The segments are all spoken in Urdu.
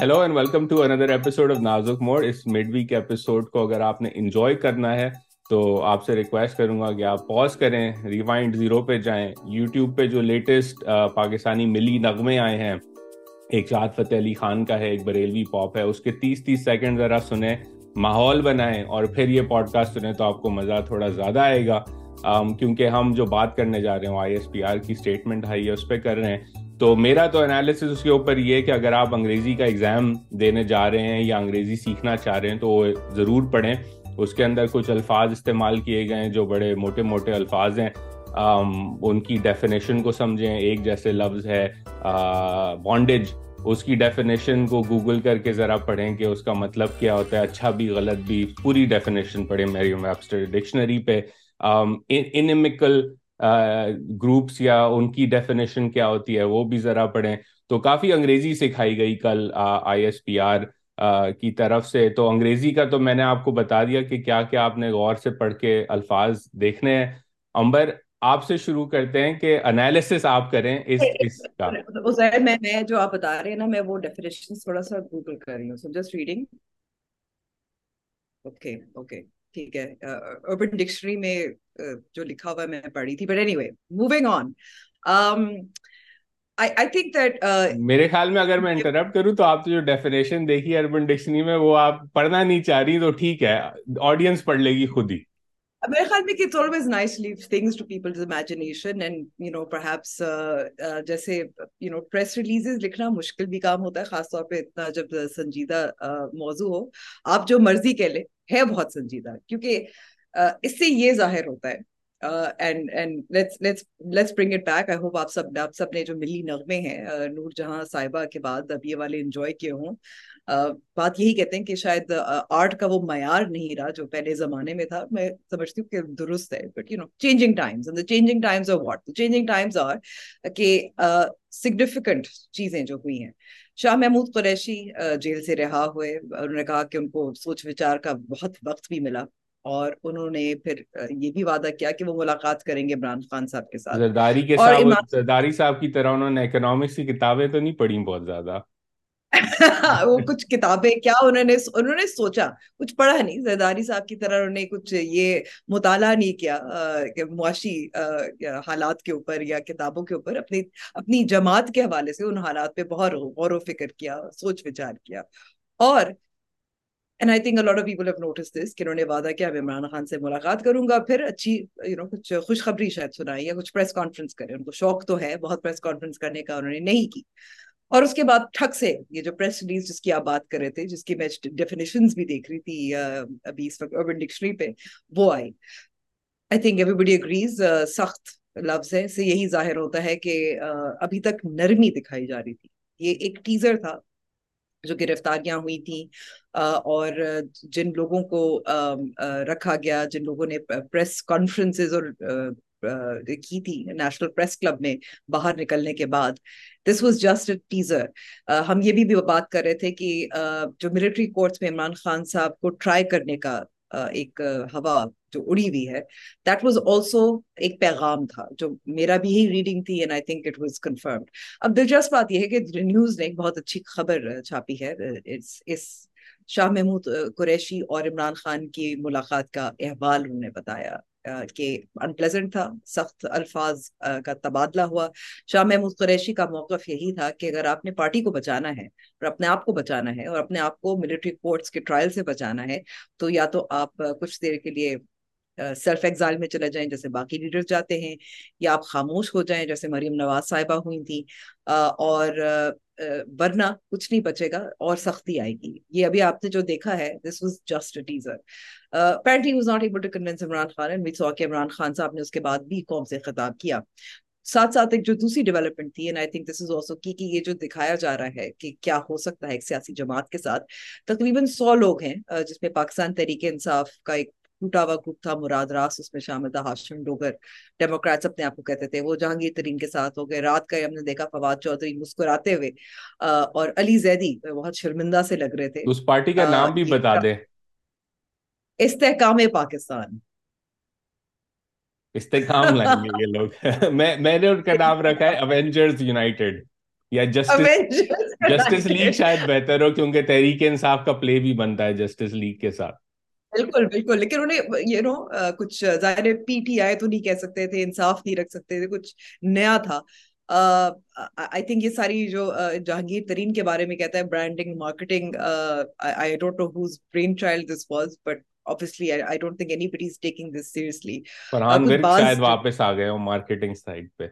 Hello and welcome to another episode of نازک موڈ اس مڈ ویک ایپیسوڈ کو اگر آپ نے انجوائے کرنا ہے، تو آپ سے ریکویسٹ کروں گا کہ آپ پاز کریں ریوائنڈ زیرو پہ جائیں. یوٹیوب پہ جو لیٹسٹ پاکستانی ملی نغمے آئے ہیں، ایک شاد فتح علی خان کا ہے، ایک بریلوی پاپ ہے، اس کے تیس تیس سیکنڈ ذرا سنیں، ماحول بنائیں اور پھر یہ پوڈ کاسٹ سنیں تو آپ کو مزہ تھوڑا زیادہ آئے گا۔ کیونکہ ہم جو بات کرنے جا رہے ہیں آئی ایس پی آر کی اسٹیٹمنٹ ہے یہ اس پہ کر رہے ہیں۔ تو میرا تو انالیس اس کے اوپر یہ کہ اگر آپ انگریزی کا ایگزام دینے جا رہے ہیں یا انگریزی سیکھنا چاہ رہے ہیں تو وہ ضرور پڑھیں۔ اس کے اندر کچھ الفاظ استعمال کیے گئے ہیں جو بڑے موٹے موٹے الفاظ ہیں۔ ان کی ڈیفینیشن کو سمجھیں۔ ایک جیسے لفظ ہے بانڈیج اس کی ڈیفینیشن کو گوگل کر کے ذرا پڑھیں کہ اس کا مطلب کیا ہوتا ہے۔ اچھا بھی، غلط بھی، پوری ڈیفینیشن پڑھیں۔ میری ڈکشنری پہ۔ انمیکل گروپس یا ان کی ڈیفینیشن کیا ہوتی ہے، وہ بھی ذرا پڑھیں۔ تو کافی انگریزی سکھائی گئی کل آئی ایس پی آر کی طرف سے۔ تو انگریزی کا تو میں نے آپ کو بتا دیا کہ کیا کیا آپ نے غور سے پڑھ کے الفاظ دیکھنے ہیں۔ امبر، آپ سے شروع کرتے ہیں کہ انالیسس آپ کریں اس اس کا۔ میں میں جو آپ بتا رہے ہیں نا، میں وہ ڈیفینیشن تھوڑا سا گوگل کر رہی ہوں۔ So just reading okay okay ٹھیک ہے اربن ڈکشنری میں جو لکھا ہوا میں پڑھی تھی۔ But anyway moving on میرے خیال میں اگر میں انٹرپٹ کروں تو آپ جو ڈیفینیشن دیکھی اربن ڈکشنری میں وہ آپ پڑھنا نہیں چاہ رہی تو ٹھیک ہے آڈینس پڑھ لے گی خود ہی۔ میرے خیال میں کہ it's always nice leave things to people's imagination and you know perhaps جیسے یو نو پریس ریلیزز لکھنا مشکل بھی کام ہوتا ہے خاص طور پہ اتنا جب سنجیدہ موضوع ہو آپ جو مرضی کہہ لیں ہے بہت سنجیدہ کیونکہ اس سے یہ ظاہر ہوتا ہے Uh, آپ سب آپ سب نے جو ملی نغمے ہیں uh, نور جہاں صاحبہ کے بعد اب یہ والے انجوائے کیے ہوں. Uh, بات یہی کہتے ہیں کہ شاید آرٹ کا وہ معیار نہیں رہا جو پہلے زمانے میں تھا. میں سمجھتی ہوں کہ درست ہے but you know changing times and changing times of what changing times are کہ سگنیفیکنٹ چیزیں جو ہوئی ہیں. شاہ محمود قریشی جیل سے رہا ہوئے انہوں نے کہا کہ ان کو سوچ وچار کا بہت وقت بھی ملا. اور انہوں نے پھر یہ بھی وعدہ کیا کہ وہ ملاقات کریں گے عمران خان صاحب کے ساتھ۔ زرداری کے ساتھ زرداری صاحب کی طرح انہوں نے اکنامکس کی کتابیں تو نہیں پڑھی بہت زیادہ۔ وہ کچھ کتابیں کیا انہوں نے انہوں نے سوچا کچھ پڑھا نہیں۔ زرداری صاحب کی طرح انہوں نے کچھ یہ مطالعہ نہیں کیا معاشی حالات کے اوپر یا کتابوں کے اوپر اپنی اپنی جماعت کے حوالے سے ان حالات پہ بہت غور و فکر کیا سوچ وچار کیا۔ اور and I think a lot of people have notice this کہ انہوں نے وعدہ کیا، میں عمران خان سے ملاقات کروں گا، پھر اچھی یو نو کچھ خوشخبری شاید سنائی یا کچھ پریس کانفرنس کرے ان کو شوق تو ہے بہت پریس کانفرنس کرنے کا، انہوں نے نہیں کی۔ اور اس کے بعد ٹھک سے یہ جو پریس ریلیز جس کی آپ بات کر رہے تھے، جس کی میں ڈیفینیشنز بھی دیکھ رہی تھی ابھی اس وقت اربن ڈکشنری پہ، وہ آئی۔ I think everybody agrees سخت لفظ ہے۔ سے یہی ظاہر ہوتا ہے کہ ابھی تک نرمی دکھائی جا رہی تھی۔ یہ ایک ٹیزر تھا۔ جو گرفتاریاں ہوئی تھیں اور جن لوگوں کو رکھا گیا، جن لوگوں نے پریس کانفرنسز اور کی تھی نیشنل پریس کلب میں باہر نکلنے کے بعد۔ This was just a teaser ہم یہ بھی بات کر رہے تھے کہ جو ملٹری کورٹس میں عمران خان صاحب کو ٹرائی کرنے کا ایک ہوا جو اڑی ہوئی ہے دیٹ واز آلسو ایک پیغام تھا، جو میرا بھی ہی ریڈنگ تھی and I think it was confirmed اب دلچسپ بات یہ ہے کہ نیوز نے ایک بہت اچھی خبر چھاپی ہے اس شاہ محمود قریشی اور عمران خان کی ملاقات کا احوال انہوں نے بتایا۔ کہ انپلیزنٹ تھا، سخت الفاظ کا تبادلہ ہوا۔ شاہ محمود قریشی کا موقف یہی تھا کہ اگر آپ نے پارٹی کو بچانا ہے اور اپنے آپ کو بچانا ہے اور اپنے آپ کو ملٹری کورٹس کے ٹرائل سے بچانا ہے، تو یا تو آپ کچھ دیر کے لیے سیلف ایگزائل میں چلے جائیں جیسے باقی لیڈر جاتے ہیں، یا آپ خاموش ہو جائیں جیسے مریم نواز صاحبہ ہوئی تھیں۔ اور ورنہ کچھ نہیں بچے گا اور سختی آئے گی۔ یہ ابھی آپ نے جو دیکھا ہے this was just teaser apparently was not able to convince Imran Khan and we saw کہ عمران خان صاحب نے اس کے بعد بھی قوم سے خطاب کیا۔ ساتھ ساتھ ایک جو دوسری ڈیولپمنٹ تھی and I think this is also key کہ یہ جو دکھایا جا رہا ہے کہ کیا ہو سکتا ہے ایک سیاسی جماعت کے ساتھ۔ تقریباً سو لوگ ہیں uh, جس میں پاکستان تحریک انصاف کا ایک ٹوٹا ہوا گروپ تھا مراد راس اس میں شامل تھا ہاشم ڈوگر۔ ڈیموکریٹس اپنے آپ کو کہتے تھے وہ جہانگیر ترین کے ساتھ ہو گئے۔ رات کا ہم نے دیکھا فواد چودھری مسکراتے ہوئے اور علی زیدی بہت شرمندہ سے لگ رہے تھے۔ اس پارٹی کا نام بھی بتا دے استحکام پاکستان۔ استحکام لائیں گے یہ لوگ۔ میں میں نے ان کا نام رکھا ہے اوینجرز یونائٹیڈ یا جسٹس جسٹس لیگ شاید بہتر ہو کیونکہ تحریک انصاف کا پلے بھی بنتا ہے جسٹس لیگ کے ساتھ۔ بالکل بالکل۔ لیکن انہیں یو نو کچھ ظاہر پی ٹی آئی تو نہیں کہہ سکتے تھے، انصاف نہیں رکھ سکتے تھے، کچھ نیا تھا۔ آئی تھنک یہ ساری جو جہانگیر ترین کے بارے میں کہتا ہے branding marketing I don't know whose brain child this was but obviously I, I don't think anybody's taking this seriously. Farhan Virk شاید واپس آ گئے ہو مارکیٹنگ سائڈ پہ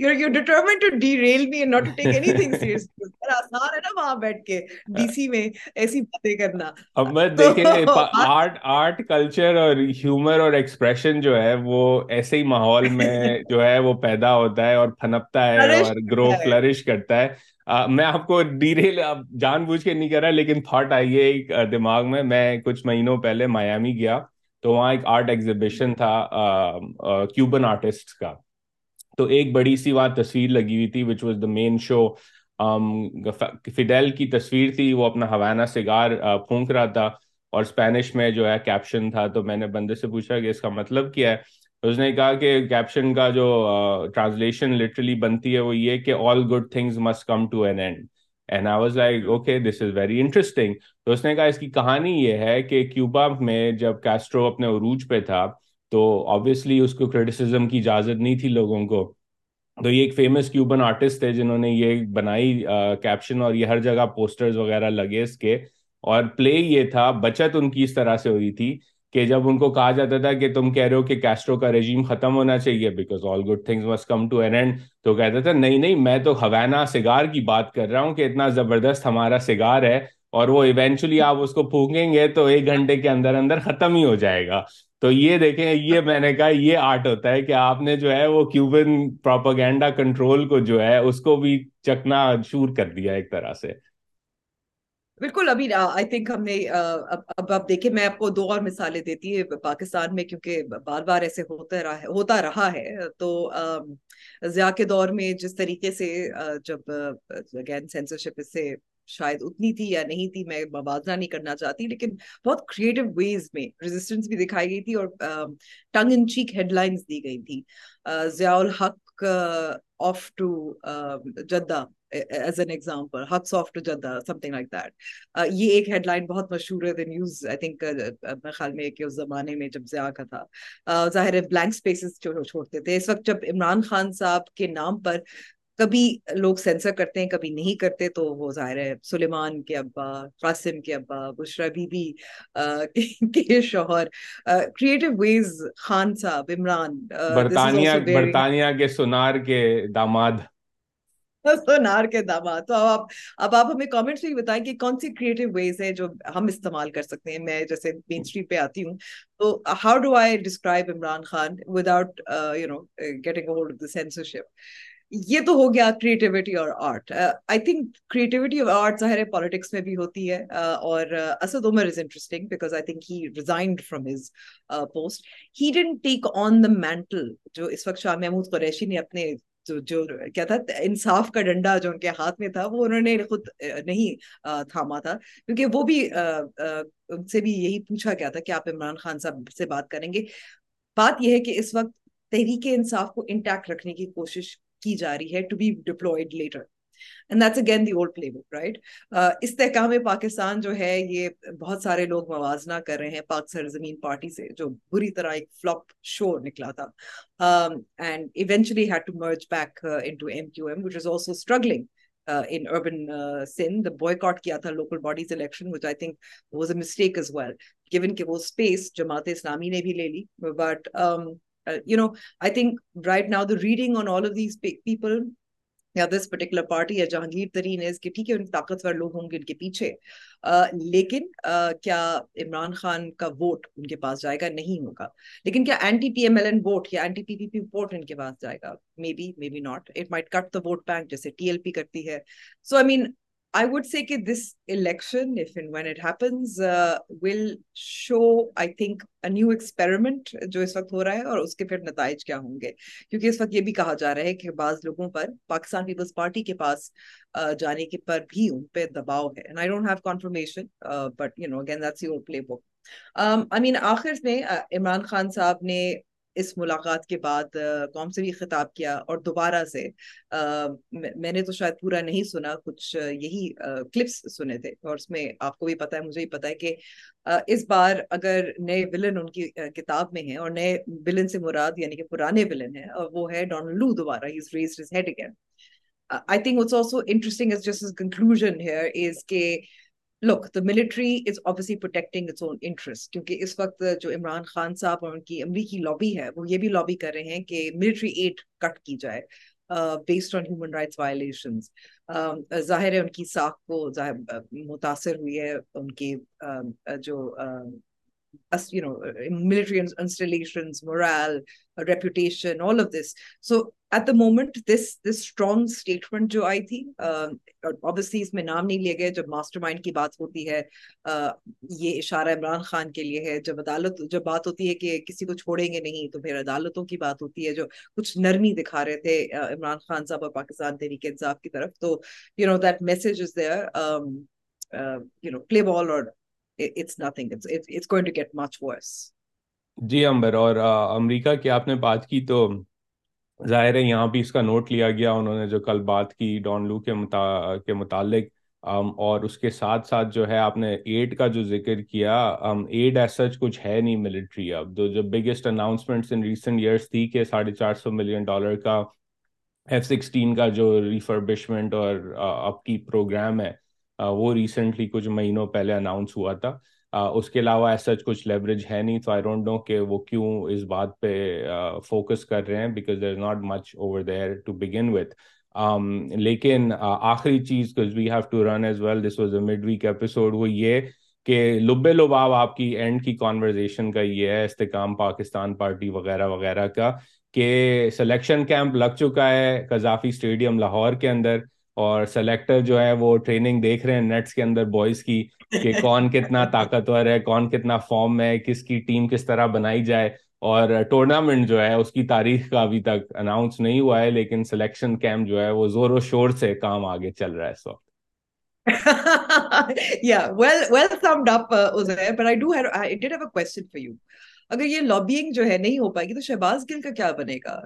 you're you're determined to derail me and not to take anything seriously. آسان ہے نا وہاں بیٹھ کے ڈی سی میں ایسی باتیں کرنا اب میں دیکھیں آرٹ آرٹ کلچر اور ہیومر اور ایکسپریشن جو ہے وہ ایسے ہی ماحول میں جو ہے وہ پیدا ہوتا ہے اور پھنپتا ہے اور گرو فلرش کرتا ہے میں آپ کو ڈیٹیل جان بوجھ کے نہیں کر رہا، لیکن تھاٹ آئی ہے ایک دماغ میں۔ میں کچھ مہینوں پہلے میامی گیا، تو وہاں ایک آرٹ ایگزیبیشن تھا کیوبن آرٹسٹ کا۔ تو ایک بڑی سی وہاں تصویر لگی ہوئی تھی وچ واز دا مین شو فیڈیل کی تصویر تھی، وہ اپنا ہوانا سگار پھونک رہا تھا۔ اور اسپینش میں جو ہے کیپشن تھا، تو میں نے بندے سے پوچھا کہ اس کا مطلب کیا ہے؟ اس نے کہا کہ کیپشن کا جو ٹرانسلیشن لٹرلی بنتی ہے وہ یہ کہ all good things must come to an end and I was like okay this is very interesting تو اس نے کہا اس کی کہانی یہ ہے کہ کیوبا میں جب کیسٹرو اپنے عروج پہ تھا، تو آبویسلی اس کو کریٹیسزم کی اجازت نہیں تھی لوگوں کو. تو یہ ایک فیمس کیوبن آرٹسٹ تھے جنہوں نے یہ بنائی کیپشن اور یہ ہر جگہ پوسٹرز وغیرہ لگے اس کے. اور پلے یہ تھا، بچت ان کی اس طرح سے ہوئی تھی کہ جب ان کو کہا جاتا تھا کہ تم کہہ رہے ہو کہ کیسٹرو کا رجیم ختم ہونا چاہیے because all good things must come to an end تو کہتا تھا نہیں نہیں، میں تو ہوینا سگار کی بات کر رہا ہوں کہ اتنا زبردست ہمارا سگار ہے اور وہ ایونچولی آپ اس کو پھونکیں گے تو ایک گھنٹے کے اندر اندر ختم ہی ہو جائے گا۔ تو یہ دیکھیں، یہ میں نے کہا، یہ آرٹ ہوتا ہے کہ آپ نے جو ہے وہ کیوبن پروپاگینڈا کنٹرول کو جو ہے اس کو بھی چکنا شور کر دیا ایک طرح سے۔ بالکل ابھی آئی تھنک ہم نے uh, اب آپ دیکھیں، میں آپ کو دو اور مثالیں دیتی ہے پاکستان میں، کیونکہ بار بار ایسے ہوتا رہا ہے، ہوتا رہا ہے، تو um, ضیاء کے دور میں جس طریقے سے uh, جب uh, اگین سینسرشپ اس سے شاید اتنی تھی یا نہیں تھی، میں موازنہ نہیں کرنا چاہتی، لیکن بہت کریٹو ویز میں ریزسٹنس بھی دکھائی گئی تھی اور tongue in cheek headlines دی گئی تھی۔ Zia ul-Haq off to um, Jeddah. As an example Haq's off to Jeddah something like that یہ ایک ہیڈ لائن بہت مشہور ہے نیوز آئی تھنک میں خیال میں کہ اس زمانے میں جب ضیاء کا تھا. ظاہر ہے بلینک اسپیسز چھوڑتے تھے. اس وقت جب عمران خان صاحب کے نام پر کبھی لوگ سینسر کرتے ہیں کبھی نہیں کرتے تو وہ ظاہر ہے سلیمان کے ابا قاسم کے ابا بشرا بی بی کے شوہر کریٹو ویز خان صاحب عمران برطانیہ برطانیہ کے سنار کے داماد۔ سونار کے داماد۔ تو اب آپ اب آپ ہمیں کامنٹس میں بتائیں کہ کون سی کریٹو ویز ہیں جو ہم استعمال کر سکتے ہیں؟ میں جیسے مین اسٹریٹ پہ آتی ہوں۔ تو how do I describe Imran Khan without you know getting hold of the censorship یہ تو ہو گیا کریٹیوٹی اور آرٹ آئی تھنک کریٹیوٹی اور آرٹ ظاہر ہے پالیٹکس میں بھی ہوتی ہے۔ اور Asad Umar is interesting because I think he resigned from his post he didn't take on the mantle جو اس وقت شاہ محمود قریشی نے اپنے جو کیا تھا، انصاف کا ڈنڈا جو ان کے ہاتھ میں تھا، وہ انہوں نے خود نہیں تھاما تھا۔ کیونکہ وہ بھی ان سے بھی یہی پوچھا گیا تھا کہ آپ عمران خان صاحب سے بات کریں گے۔ بات یہ ہے کہ اس وقت تحریک انصاف کو انٹیکٹ رکھنے کی کوشش کی جا رہی ہے to be deployed later and that's again the old play book right Istehkam Pakistan جو ہے، یہ بہت سارے لوگ موازنہ کر رہے ہیں پاک سرزمین پارٹی سے، جو بری طرح ایک فلپ شو نکلا تھا۔ And eventually had to merge back into M Q M which is also struggling in urban Sindh boycott کیا تھا local bodies election which I think was a mistake as well given کہ وہ اسپیس جماعت اسلامی نے بھی لے لی۔ But you know I think right now the reading on all of these people یا دس پرٹیکولر پارٹی یا جہانگیر ترین ہے کہ ٹھیک ہے، ان طاقتور لوگ ہوں گے ان کے پیچھے۔ لیکن کیا عمران خان کا ووٹ ان کے پاس جائے گا؟ نہیں ہوگا۔ لیکن کیا anti P M L N vote یا anti P P P vote ان کے پاس جائے گا؟ Maybe maybe not it might cut the vote bank جیسے ٹی ایل پی کرتی ہے۔ سو آئی مین I would say that this election, if and when it happens, uh, will show, I think, a new experiment جو اس وقت ہو رہا ہے اور اس کے پھر نتائج کیا ہوں گے کیونکہ اس وقت یہ بھی کہا جا رہا ہے کہ بعض لوگوں پر پاکستان پیپلز پارٹی کے پاس جانے کے پر بھی ان پہ دباؤ ہے and I don't have confirmation uh, but you know again that's your play um, I mean آخر میں عمران خان صاحب نے اس ملاقات کے بعد قوم سے بھی خطاب کیا اور دوبارہ سے میں نے تو شاید پورا نہیں سنا، کچھ یہی کلپس سنے تھے اور اس میں آپ کو بھی پتا ہے، مجھے بھی پتا ہے کہ اس بار اگر نئے ولن ان کی کتاب میں ہیں اور نئے ولن سے مراد یعنی کہ پرانے ولن ہیں وہ ہے ڈونلڈ لو دوبارہ he is raise head again I think also interesting is just conclusion here is کہ look the military is obviously protecting its own interest کیونکہ اس وقت جو عمران خان صاحب اور ان کی امریکی لابی ہے، وہ یہ بھی لابی کر رہے ہیں کہ ملٹری ایڈ کٹ کی جائے based on human rights violations ظاہر ہے ان کی ساکھ کو متاثر ہوئی ہے، ان کی جو you know military installations morale reputation all of this. So at the moment this this strong statement جو آئی تھی obviously اس میں نام نہیں لیے گئے جب ماسٹر مائنڈ کی بات ہوتی ہے یہ اشارہ عمران خان کے لیے ہے جب عدالت جب بات ہوتی ہے کہ کسی کو چھوڑیں گے نہیں تو پھر عدالتوں کی بات ہوتی ہے جو کچھ نرمی دکھا رہے تھے عمران خان صاحب اور پاکستان تحریک انصاف کی طرف تو you know that message is there um, uh, you know play ball or G Amber اور امریکہ کی آپ نے بات کی تو ظاہر ہے یہاں بھی اس کا نوٹ لیا گیا انہوں نے جو کل بات کی ڈان لو کے متعلق اور اس کے ساتھ ساتھ جو ہے آپ نے ایڈ کا جو ذکر کیا ایڈ ایز سچ کچھ ہے نہیں ملٹری اب۔ تو جو biggest announcement in recent years تھی کہ ساڑھے چار سو ملین ڈالر کا ایف سکسٹین کا جو ریفربشمنٹ اور اب کی پروگرام ہے وہ ریسنٹلی کچھ مہینوں پہلے اناؤنس ہوا تھا۔ اس کے علاوہ ایسا کچھ لیوریج ہے نہیں تو آئی ڈونٹ نو کہ وہ کیوں اس بات پہ فوکس کر رہے ہیں because there not much over there to begin with لیکن آخری چیز we have to run as well this was a mid week episode وہ یہ کہ لبے لباب آپ کی اینڈ کی کانورزیشن کا یہ ہے، استحکام پاکستان پارٹی وغیرہ وغیرہ کا، کہ سلیکشن کیمپ لگ چکا ہے قذافی اسٹیڈیم لاہور کے اندر۔ اور سلیکٹر جو ہے وہ ٹریننگ دیکھ رہے ہیں نیٹس کے اندر بوائز کی کہ کون کتنا طاقتور ہے، کون کتنا فارم ہے، کس کی ٹیم کس طرح بنائی جائے۔ اور ٹورنامنٹ جو ہے اس کی تاریخ کا ابھی تک اناؤنس نہیں ہوا ہے، لیکن سلیکشن کیمپ جو ہے وہ زور و شور سے کام آگے چل رہا ہے اس وقت۔ uh, اگر یہ لابیگ جو ہے نہیں ہو پائے گی تو شہباز گل کا کیا بنے گا؟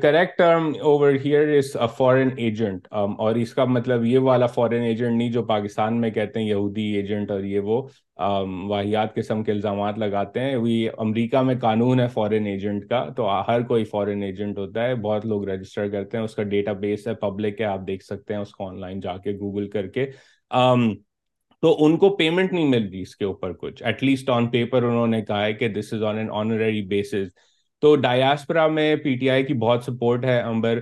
Correct term over here foreign agent اور اس کا مطلب یہ والا فورن ایجنٹ نہیں جو پاکستان میں کہتے ہیں یہودی ایجنٹ اور یہ وہ واحیات قسم کے الزامات لگاتے ہیں۔ وہی امریکہ میں قانون ہے فورن ایجنٹ کا تو ہر کوئی فورن ایجنٹ ہوتا ہے۔ بہت لوگ رجسٹر کرتے ہیں۔ اس کا ڈیٹا بیس ہے پبلک ہے آپ دیکھ سکتے ہیں اس کو آن لائن جا کے گوگل کر کے۔ تو ان کو پیمنٹ نہیں مل رہی اس کے اوپر کچھ۔ ایٹ لیسٹ آن پیپر انہوں نے کہا ہے کہ this is on an honorary basis تو ڈایاسپرا میں پی ٹی آئی کی بہت سپورٹ ہے، امبر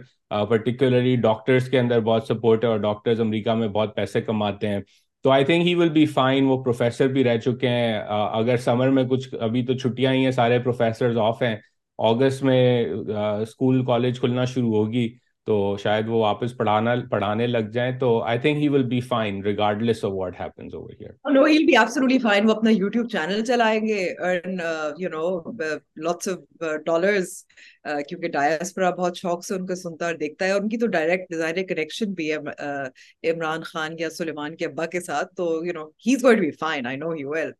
پرٹیکولرلی ڈاکٹرس کے اندر بہت سپورٹ ہے اور ڈاکٹرز امریکہ میں بہت پیسے کماتے ہیں۔ تو I think he will be fine وہ پروفیسر بھی رہ چکے ہیں۔ اگر سمر میں کچھ، ابھی تو چھٹیاں ہی ہیں، سارے پروفیسرز آف ہیں۔ اگست میں اسکول کالج کھلنا شروع ہوگی۔ تو شاید وہ واپس پڑھانا پڑھانے لگ جائیں تو I think he will be fine regardless of what happens over here no he'll be absolutely fine وہ اپنا یوٹیوب چینل چلائیں گے. Earn you know lots of dollars کیونکہ ڈایاسپورا بہت شوق سے ان کو سنتا اور دیکھتا ہے. اور ان کی تو ڈائریکٹ ظاہر کنیکشن بھی ہے عمران خان یا سلیمان کے ابا کے ساتھ. تو you know he is going to be fine I know he well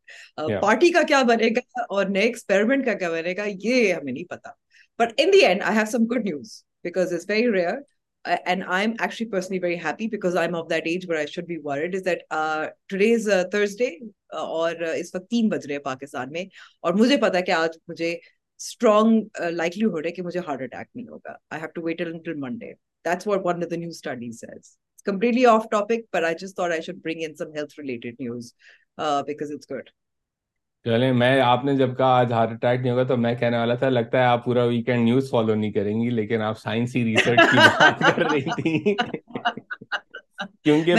party کا کیا بنے گا اور نئے ایکسپیریمنٹ کا کیا بنے گا یہ ہمیں نہیں پتا. But in the end I have some good news because it's very rare. Uh, and I'm actually personally very happy because I'm of that age where I should be worried is that uh, today is uh, Thursday اور اس وقت تین بج رہے ہیں پاکستان میں اور مجھے پتا ہے کہ آج مجھے اسٹرانگ لائکلی ہوڈ ہے کہ مجھے ہارٹ اٹیک نہیں ہوگا I have to wait until Monday that's what one of the new studies says completely off topic but I just thought I should bring in some health related news uh, because it's good چلیں میں آپ نے جب کہا آج ہارٹ اٹیک نہیں ہوگا تو میں کہنے والا تھا لگتا ہے آپ پورا ویکینڈ نیوز فالو نہیں کریں گی لیکن آپ سائنسی ریسرچ کی بات کر رہی تھی کیونکہ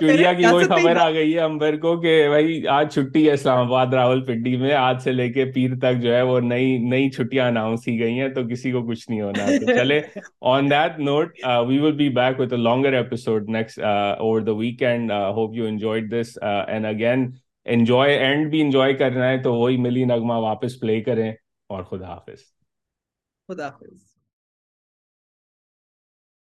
چڑیا کی کوئی خبر آ گئی ہے امبر کو کہ بھائی آج چھٹی ہے اسلام آباد راول پنڈی میں آج سے لے کے پیر تک جو ہے وہ نئی نئی چھٹیاں اناؤنس کی گئی ہیں تو کسی کو کچھ نہیں ہونا۔ تو چلے on that note we will be back with longer episode next over the weekend hope you enjoyed this and again enjoy end بھی انجوائے کرنا ہے تو وہی ملی نغمہ واپس پلے کریں اور خدا حافظ۔ خدا حافظ۔